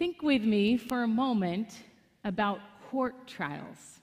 Think with me for a moment about court trials.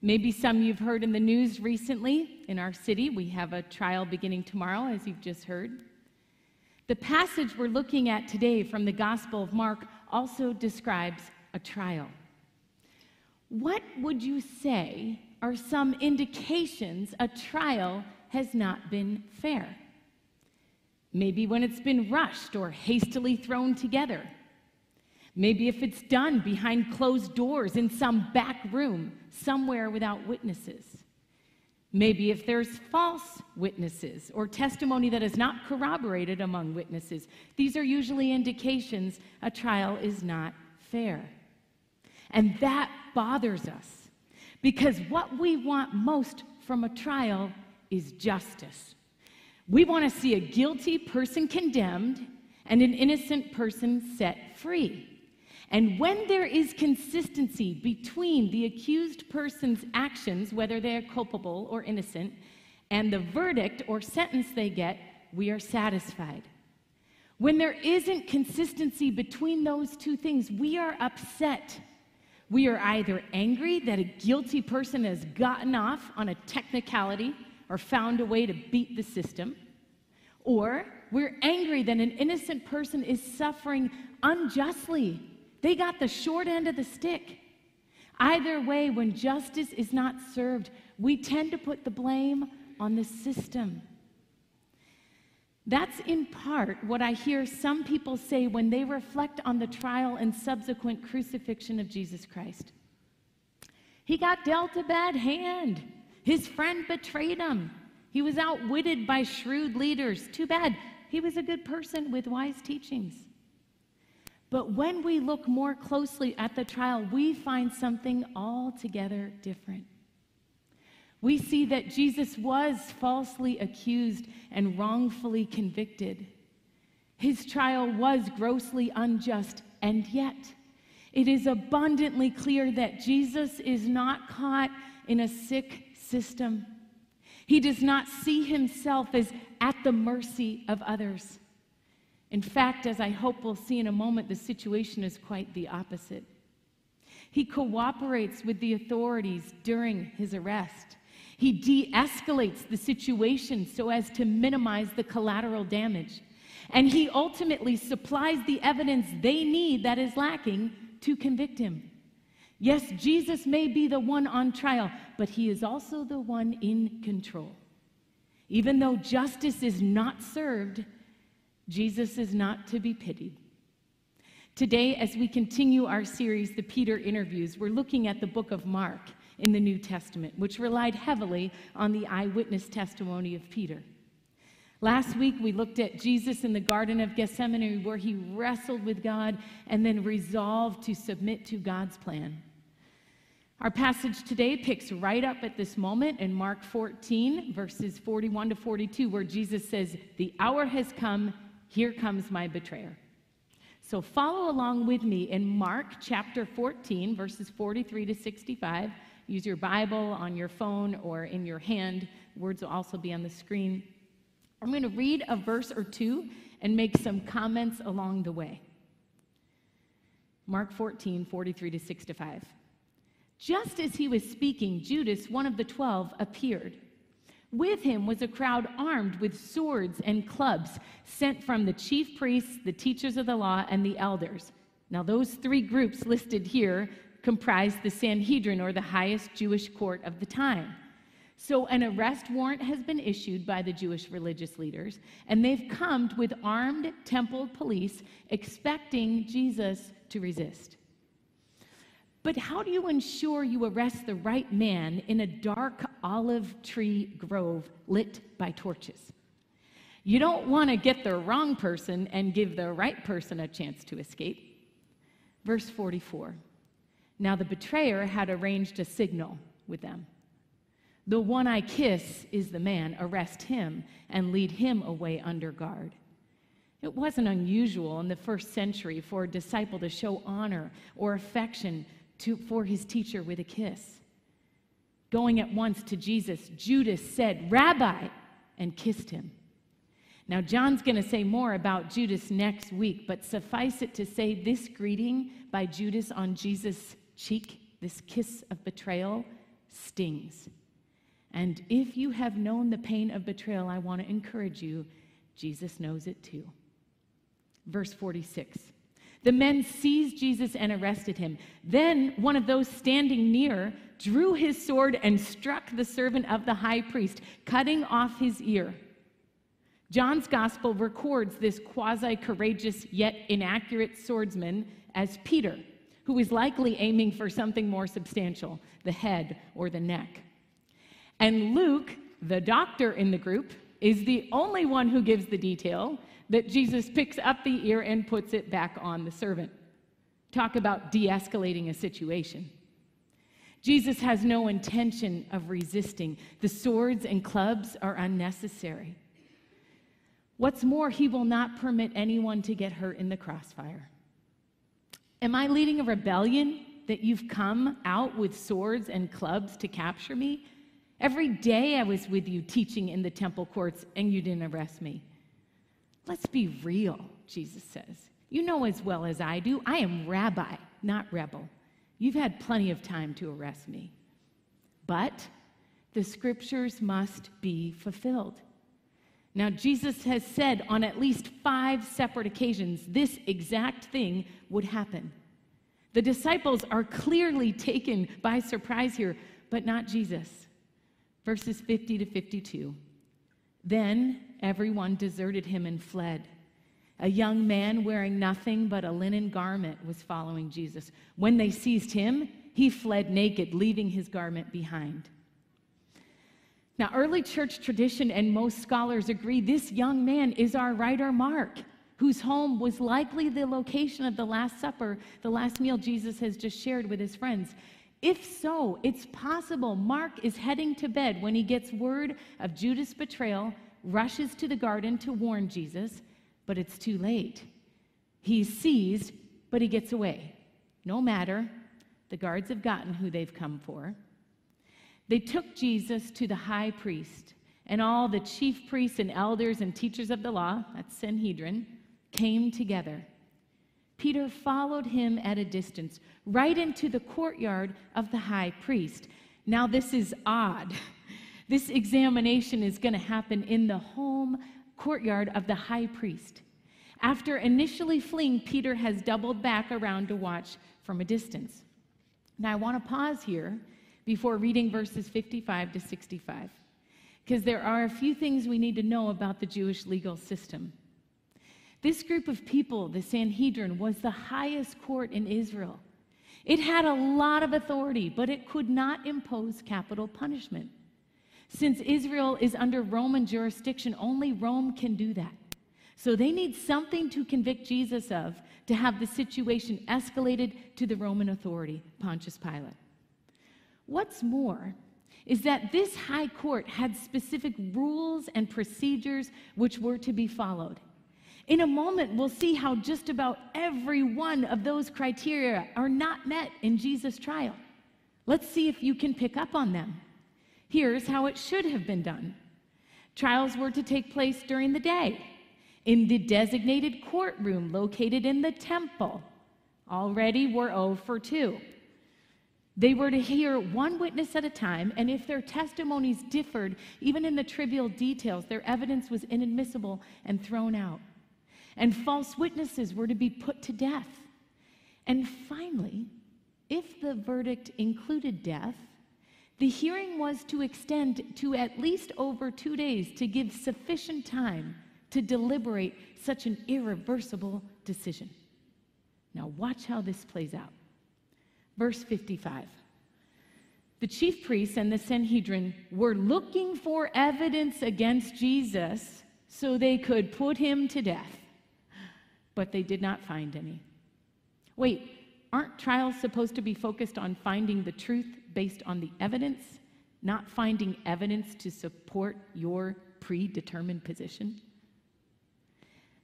Maybe some you've heard in the news recently. In our city, we have a trial beginning tomorrow, as you've just heard. The passage we're looking at today from the Gospel of Mark also describes a trial. What would you say are some indications a trial has not been fair? Maybe when it's been rushed or hastily thrown together. Maybe if it's done behind closed doors in some back room, somewhere without witnesses. Maybe if there's false witnesses or testimony that is not corroborated among witnesses. These are usually indications a trial is not fair. And that bothers us because what we want most from a trial is justice. We want to see a guilty person condemned and an innocent person set free. And when there is consistency between the accused person's actions, whether they are culpable or innocent, and the verdict or sentence they get, we are satisfied. When there isn't consistency between those two things, we are upset. We are either angry that a guilty person has gotten off on a technicality or found a way to beat the system, or we're angry that an innocent person is suffering unjustly they got the short end of the stick. Either way, when justice is not served, we tend to put the blame on the system. That's in part what I hear some people say when they reflect on the trial and subsequent crucifixion of Jesus Christ. He got dealt a bad hand. His friend betrayed him. He was outwitted by shrewd leaders. Too bad. He was a good person with wise teachings. But when we look more closely at the trial, we find something altogether different. We see that Jesus was falsely accused and wrongfully convicted. His trial was grossly unjust, and yet it is abundantly clear that Jesus is not caught in a sick system. He does not see himself as at the mercy of others. In fact, as I hope we'll see in a moment, the situation is quite the opposite. He cooperates with the authorities during his arrest. He de escalates the situation so as to minimize the collateral damage. And he ultimately supplies the evidence they need that is lacking to convict him. Yes, Jesus may be the one on trial, but he is also the one in control. Even though justice is not served, Jesus is not to be pitied. Today, as we continue our series, The Peter Interviews, we're looking at the book of Mark in the New Testament, which relied heavily on the eyewitness testimony of Peter. Last week, we looked at Jesus in the Garden of Gethsemane, where he wrestled with God and then resolved to submit to God's plan. Our passage today picks right up at this moment in Mark 14, verses 41 to 42, where Jesus says, The hour has come here comes my betrayer. So follow along with me in Mark chapter 14, verses 43 to 65. Use your Bible on your phone or in your hand. Words will also be on the screen. I'm going to read a verse or two and make some comments along the way. Mark 14, 43 to 65. Just as he was speaking, Judas, one of the twelve, appeared. With him was a crowd armed with swords and clubs, sent from the chief priests, the teachers of the law, and the elders. Now, those three groups listed here comprised the Sanhedrin, or the highest Jewish court of the time. So, an arrest warrant has been issued by the Jewish religious leaders, and they've come with armed temple police expecting Jesus to resist. But how do you ensure you arrest the right man in a dark olive tree grove lit by torches? You don't want to get the wrong person and give the right person a chance to escape. Verse 44 Now the betrayer had arranged a signal with them. The one I kiss is the man. Arrest him and lead him away under guard. It wasn't unusual in the first century for a disciple to show honor or affection to, for his teacher with a kiss. Going at once to Jesus, Judas said, Rabbi, and kissed him. Now, John's going to say more about Judas next week, but suffice it to say, this greeting by Judas on Jesus' cheek, this kiss of betrayal, stings. And if you have known the pain of betrayal, I want to encourage you, Jesus knows it too. Verse 46 The men seized Jesus and arrested him. Then one of those standing near drew his sword and struck the servant of the high priest, cutting off his ear. John's gospel records this quasi courageous yet inaccurate swordsman as Peter, who is likely aiming for something more substantial the head or the neck. And Luke, the doctor in the group, is the only one who gives the detail that Jesus picks up the ear and puts it back on the servant. Talk about de escalating a situation. Jesus has no intention of resisting. The swords and clubs are unnecessary. What's more, he will not permit anyone to get hurt in the crossfire. Am I leading a rebellion that you've come out with swords and clubs to capture me? Every day I was with you teaching in the temple courts and you didn't arrest me. Let's be real, Jesus says. You know as well as I do, I am rabbi, not rebel. You've had plenty of time to arrest me. But the scriptures must be fulfilled. Now, Jesus has said on at least five separate occasions this exact thing would happen. The disciples are clearly taken by surprise here, but not Jesus. Verses 50 to 52. Then everyone deserted him and fled. A young man wearing nothing but a linen garment was following Jesus. When they seized him, he fled naked, leaving his garment behind. Now, early church tradition and most scholars agree this young man is our writer Mark, whose home was likely the location of the Last Supper, the last meal Jesus has just shared with his friends. If so, it's possible Mark is heading to bed when he gets word of Judas' betrayal, rushes to the garden to warn Jesus, but it's too late. He's seized, but he gets away. No matter, the guards have gotten who they've come for. They took Jesus to the high priest, and all the chief priests and elders and teachers of the law, that's Sanhedrin, came together. Peter followed him at a distance, right into the courtyard of the high priest. Now, this is odd. This examination is going to happen in the home courtyard of the high priest. After initially fleeing, Peter has doubled back around to watch from a distance. Now, I want to pause here before reading verses 55 to 65, because there are a few things we need to know about the Jewish legal system. This group of people, the Sanhedrin, was the highest court in Israel. It had a lot of authority, but it could not impose capital punishment. Since Israel is under Roman jurisdiction, only Rome can do that. So they need something to convict Jesus of to have the situation escalated to the Roman authority, Pontius Pilate. What's more, is that this high court had specific rules and procedures which were to be followed. In a moment, we'll see how just about every one of those criteria are not met in Jesus' trial. Let's see if you can pick up on them. Here's how it should have been done trials were to take place during the day in the designated courtroom located in the temple. Already we're 0 for 2. They were to hear one witness at a time, and if their testimonies differed, even in the trivial details, their evidence was inadmissible and thrown out. And false witnesses were to be put to death. And finally, if the verdict included death, the hearing was to extend to at least over two days to give sufficient time to deliberate such an irreversible decision. Now, watch how this plays out. Verse 55. The chief priests and the Sanhedrin were looking for evidence against Jesus so they could put him to death, but they did not find any. Wait, aren't trials supposed to be focused on finding the truth based on the evidence, not finding evidence to support your predetermined position?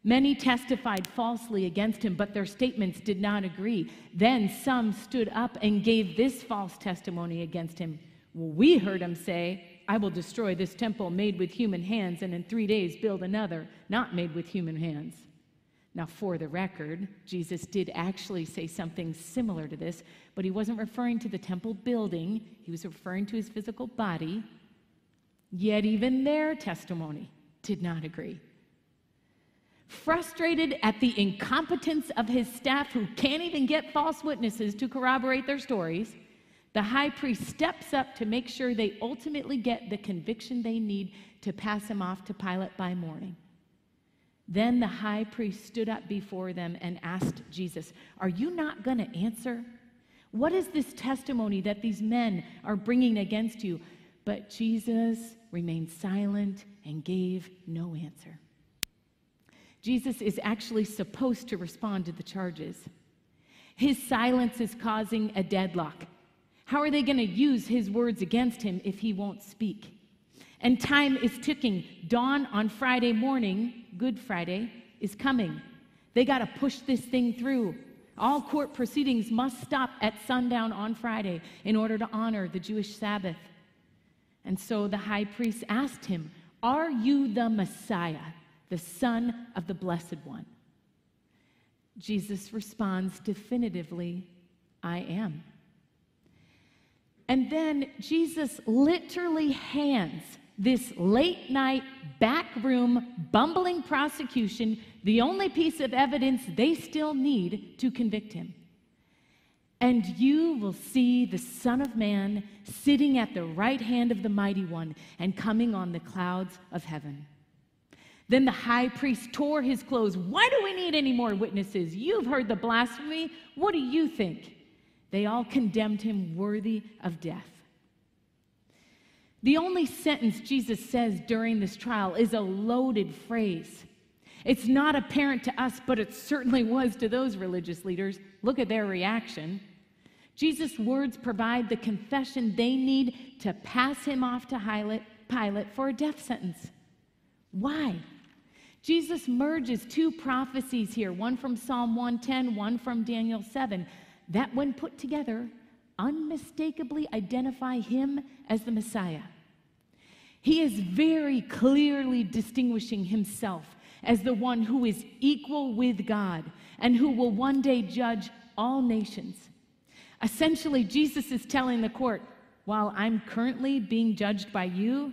Many testified falsely against him, but their statements did not agree. Then some stood up and gave this false testimony against him. Well, we heard him say, I will destroy this temple made with human hands, and in three days build another, not made with human hands. Now, for the record, Jesus did actually say something similar to this, but he wasn't referring to the temple building, he was referring to his physical body. Yet, even their testimony did not agree. Frustrated at the incompetence of his staff, who can't even get false witnesses to corroborate their stories, the high priest steps up to make sure they ultimately get the conviction they need to pass him off to Pilate by morning. Then the high priest stood up before them and asked Jesus, Are you not going to answer? What is this testimony that these men are bringing against you? But Jesus remained silent and gave no answer. Jesus is actually supposed to respond to the charges. His silence is causing a deadlock. How are they going to use his words against him if he won't speak? And time is ticking. Dawn on Friday morning, Good Friday, is coming. They got to push this thing through. All court proceedings must stop at sundown on Friday in order to honor the Jewish Sabbath. And so the high priest asked him, Are you the Messiah, the Son of the Blessed One? Jesus responds definitively, I am. And then Jesus literally hands this late night, backroom, bumbling prosecution the only piece of evidence they still need to convict him. And you will see the Son of Man sitting at the right hand of the Mighty One and coming on the clouds of heaven. Then the high priest tore his clothes. Why do we need any more witnesses? You've heard the blasphemy. What do you think? They all condemned him worthy of death. The only sentence Jesus says during this trial is a loaded phrase. It's not apparent to us, but it certainly was to those religious leaders. Look at their reaction. Jesus' words provide the confession they need to pass him off to Pilate for a death sentence. Why? Jesus merges two prophecies here, one from Psalm 110, one from Daniel 7, that when put together, unmistakably identify him as the Messiah. He is very clearly distinguishing himself as the one who is equal with God and who will one day judge all nations. Essentially, Jesus is telling the court, while I'm currently being judged by you,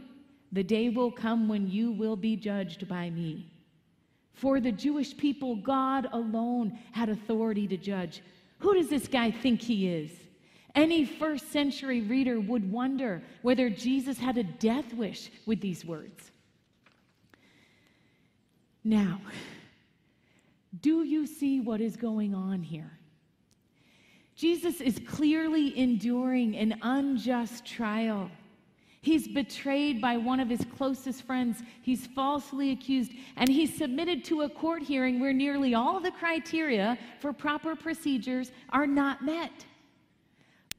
the day will come when you will be judged by me. For the Jewish people, God alone had authority to judge. Who does this guy think he is? Any first century reader would wonder whether Jesus had a death wish with these words. Now, do you see what is going on here? Jesus is clearly enduring an unjust trial. He's betrayed by one of his closest friends. He's falsely accused, and he's submitted to a court hearing where nearly all the criteria for proper procedures are not met.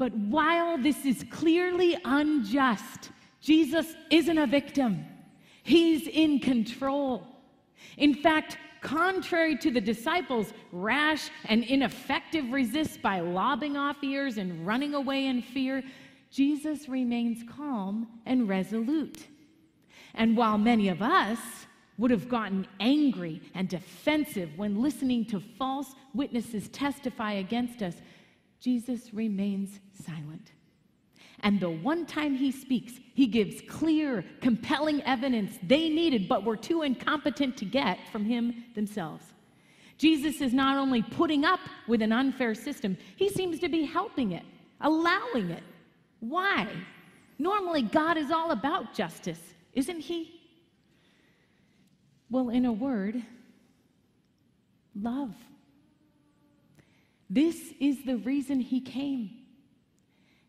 But while this is clearly unjust, Jesus isn't a victim, he's in control. In fact, contrary to the disciples' rash and ineffective resist by lobbing off ears and running away in fear, Jesus remains calm and resolute. And while many of us would have gotten angry and defensive when listening to false witnesses testify against us, Jesus remains silent. And the one time he speaks, he gives clear, compelling evidence they needed but were too incompetent to get from him themselves. Jesus is not only putting up with an unfair system, he seems to be helping it, allowing it. Why? Normally, God is all about justice, isn't he? Well, in a word, love. This is the reason he came.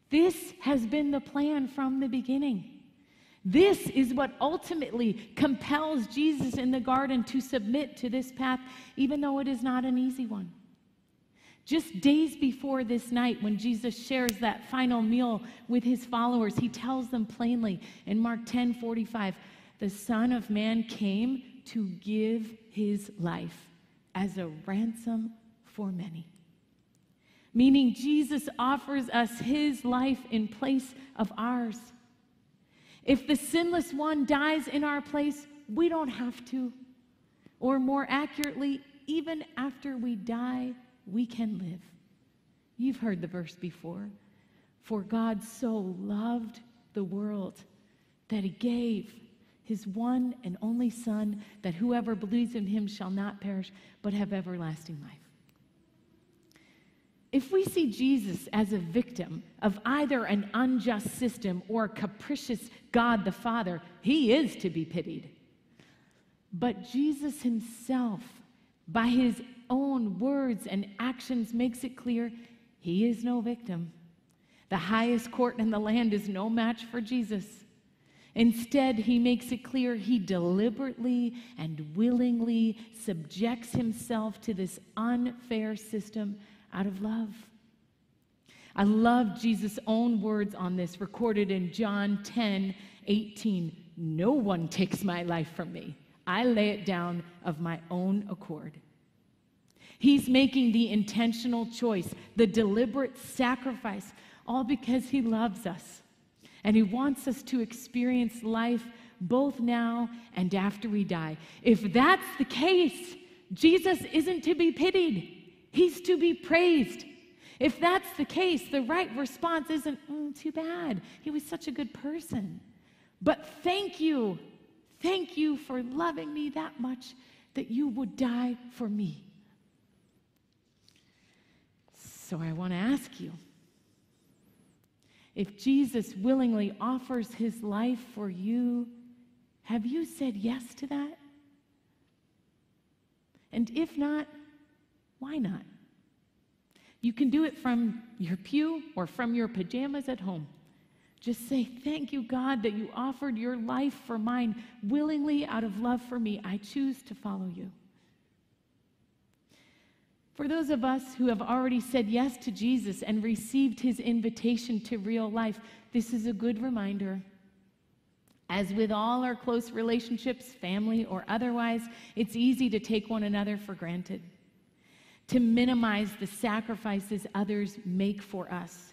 This has been the plan from the beginning. This is what ultimately compels Jesus in the garden to submit to this path, even though it is not an easy one. Just days before this night, when Jesus shares that final meal with his followers, he tells them plainly in Mark 10 45, the Son of Man came to give his life as a ransom for many meaning Jesus offers us his life in place of ours. If the sinless one dies in our place, we don't have to. Or more accurately, even after we die, we can live. You've heard the verse before. For God so loved the world that he gave his one and only Son, that whoever believes in him shall not perish, but have everlasting life. If we see Jesus as a victim of either an unjust system or a capricious God the Father, he is to be pitied. But Jesus himself, by his own words and actions, makes it clear he is no victim. The highest court in the land is no match for Jesus. Instead, he makes it clear he deliberately and willingly subjects himself to this unfair system out of love. I love Jesus' own words on this, recorded in John 10 18. No one takes my life from me. I lay it down of my own accord. He's making the intentional choice, the deliberate sacrifice, all because he loves us. And he wants us to experience life both now and after we die. If that's the case, Jesus isn't to be pitied. He's to be praised. If that's the case, the right response isn't, mm, too bad. He was such a good person. But thank you. Thank you for loving me that much that you would die for me. So I want to ask you if Jesus willingly offers his life for you, have you said yes to that? And if not, why not? You can do it from your pew or from your pajamas at home. Just say, Thank you, God, that you offered your life for mine willingly out of love for me. I choose to follow you. For those of us who have already said yes to Jesus and received his invitation to real life, this is a good reminder as with all our close relationships, family or otherwise, it's easy to take one another for granted, to minimize the sacrifices others make for us,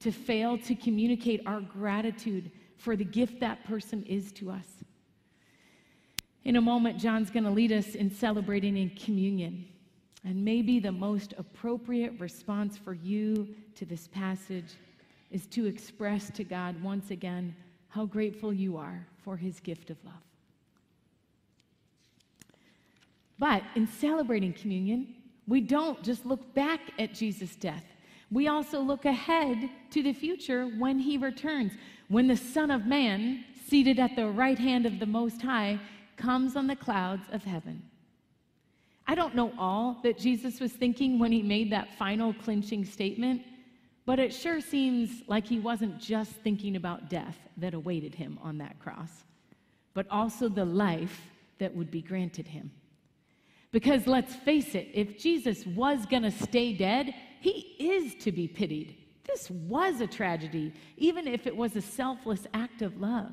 to fail to communicate our gratitude for the gift that person is to us. In a moment, John's going to lead us in celebrating in communion. And maybe the most appropriate response for you to this passage is to express to God once again how grateful you are for his gift of love. But in celebrating communion, we don't just look back at Jesus' death. We also look ahead to the future when he returns, when the Son of Man, seated at the right hand of the Most High, comes on the clouds of heaven. I don't know all that Jesus was thinking when he made that final clinching statement, but it sure seems like he wasn't just thinking about death that awaited him on that cross, but also the life that would be granted him. Because let's face it, if Jesus was going to stay dead, he is to be pitied. This was a tragedy, even if it was a selfless act of love.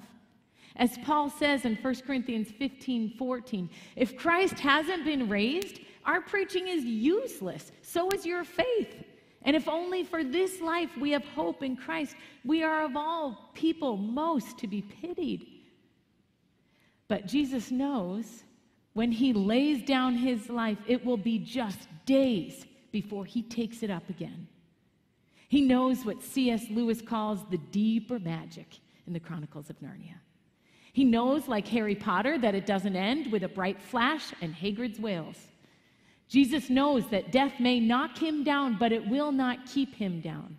As Paul says in 1 Corinthians 15 14, if Christ hasn't been raised, our preaching is useless. So is your faith. And if only for this life we have hope in Christ, we are of all people most to be pitied. But Jesus knows when he lays down his life, it will be just days before he takes it up again. He knows what C.S. Lewis calls the deeper magic in the Chronicles of Narnia. He knows, like Harry Potter, that it doesn't end with a bright flash and Hagrid's wails. Jesus knows that death may knock him down, but it will not keep him down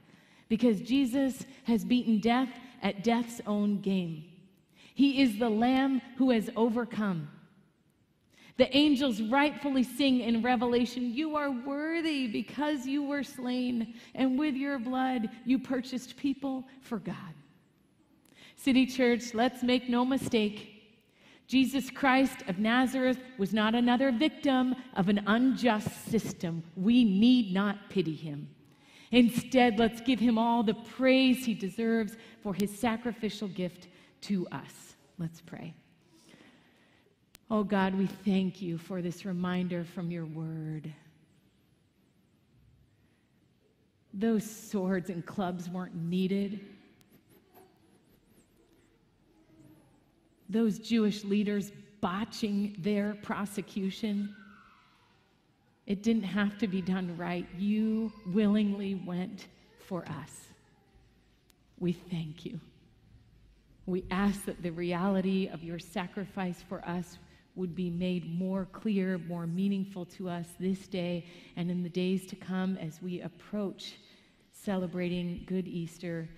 because Jesus has beaten death at death's own game. He is the Lamb who has overcome. The angels rightfully sing in Revelation, You are worthy because you were slain, and with your blood you purchased people for God. City Church, let's make no mistake. Jesus Christ of Nazareth was not another victim of an unjust system. We need not pity him. Instead, let's give him all the praise he deserves for his sacrificial gift to us. Let's pray. Oh God, we thank you for this reminder from your word. Those swords and clubs weren't needed those Jewish leaders botching their prosecution. It didn't have to be done right. You willingly went for us. We thank you. We ask that the reality of your sacrifice for us would be made more clear, more meaningful to us this day and in the days to come as we approach celebrating Good Easter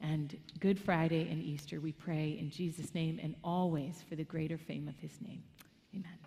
and Good Friday and Easter. We pray in Jesus' name and always for the greater fame of his name. Amen.